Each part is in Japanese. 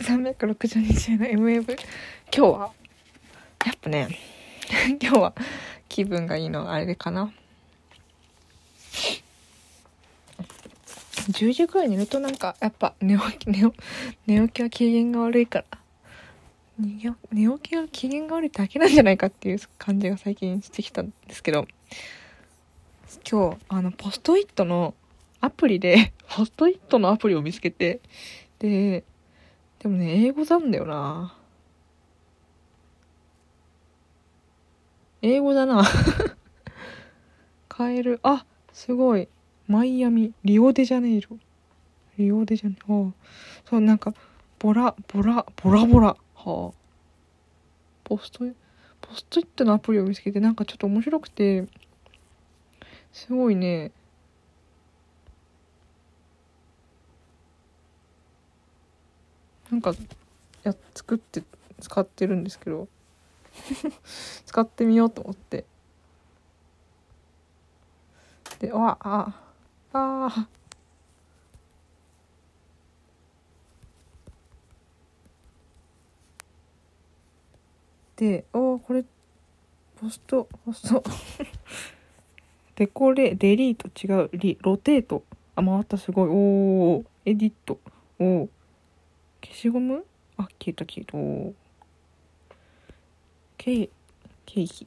360日目の MAV 今日は？やっぱね 今日は気分がいいのはあれかな。10時くらいに寝るとなんかやっぱ寝起き寝寝起きは機嫌が悪いから。寝起きが機嫌が悪いだけなんじゃないかっていう感じが最近してきたんですけど。今日あのポストイットのアプリで ポストイットのアプリを見つけてででもね英語なんだよな。英語だな。カエル。あすごい。マイアミ。リオデジャネイロ。リオデジャネイロ。そうなんかボラボラボラボラ。はあ。ポストポストイットのアプリを見つけてなんかちょっと面白くて。すごいね。なんかや作って使ってるんですけど。使ってみようと思って。でわああでおこれポストポスト。デコレデリート違うリロテート。あ回ったすごい。おおエディット。おお消しゴム？あ消えた消えた。おおケーケーキ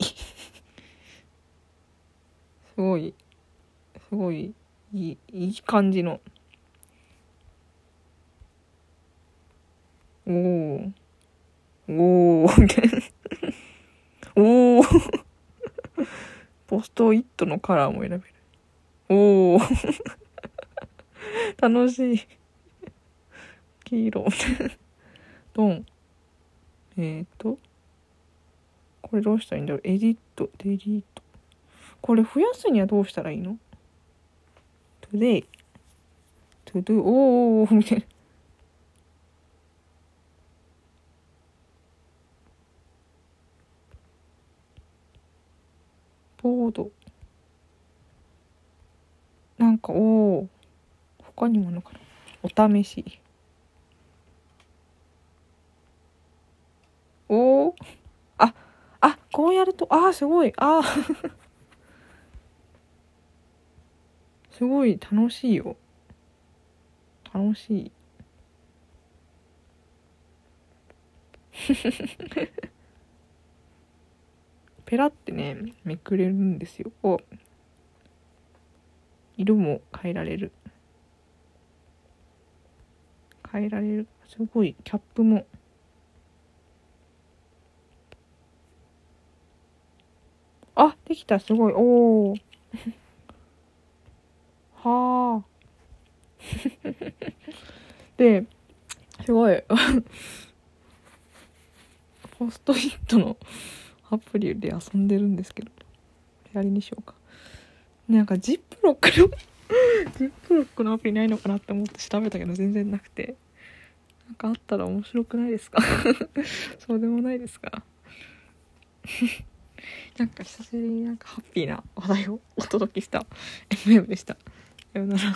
すごい。すごい。いいいい感じの。おお おおおおポストイットのカラーも選べる。おお 楽しい。黄色。ドン。えっ、ー、と。これどうしたらいいんだろう。エディット。デリート。これ増やすにはどうしたらいいの ?today to do おーみたいな。ボード。なんかおお他にもあるのかな。お試し。おおああこうやるとあーすごい。あー。すごい楽しいよ。楽しい。ペラってねめくれるんですよ。お。色も変えられる。変えられる。すごいキャップもあできたすごい。おお はあ ですごい。ポストイットのアプリで遊んでるんですけどあれにしようか。なんかジップロックのジップロックのアプリないのかなって思って調べたけど全然なくて。なんかあったら面白くないですか？そうでもないですか？なんか久しぶりになんかハッピーな話題をお届けした MM でした。さようなら。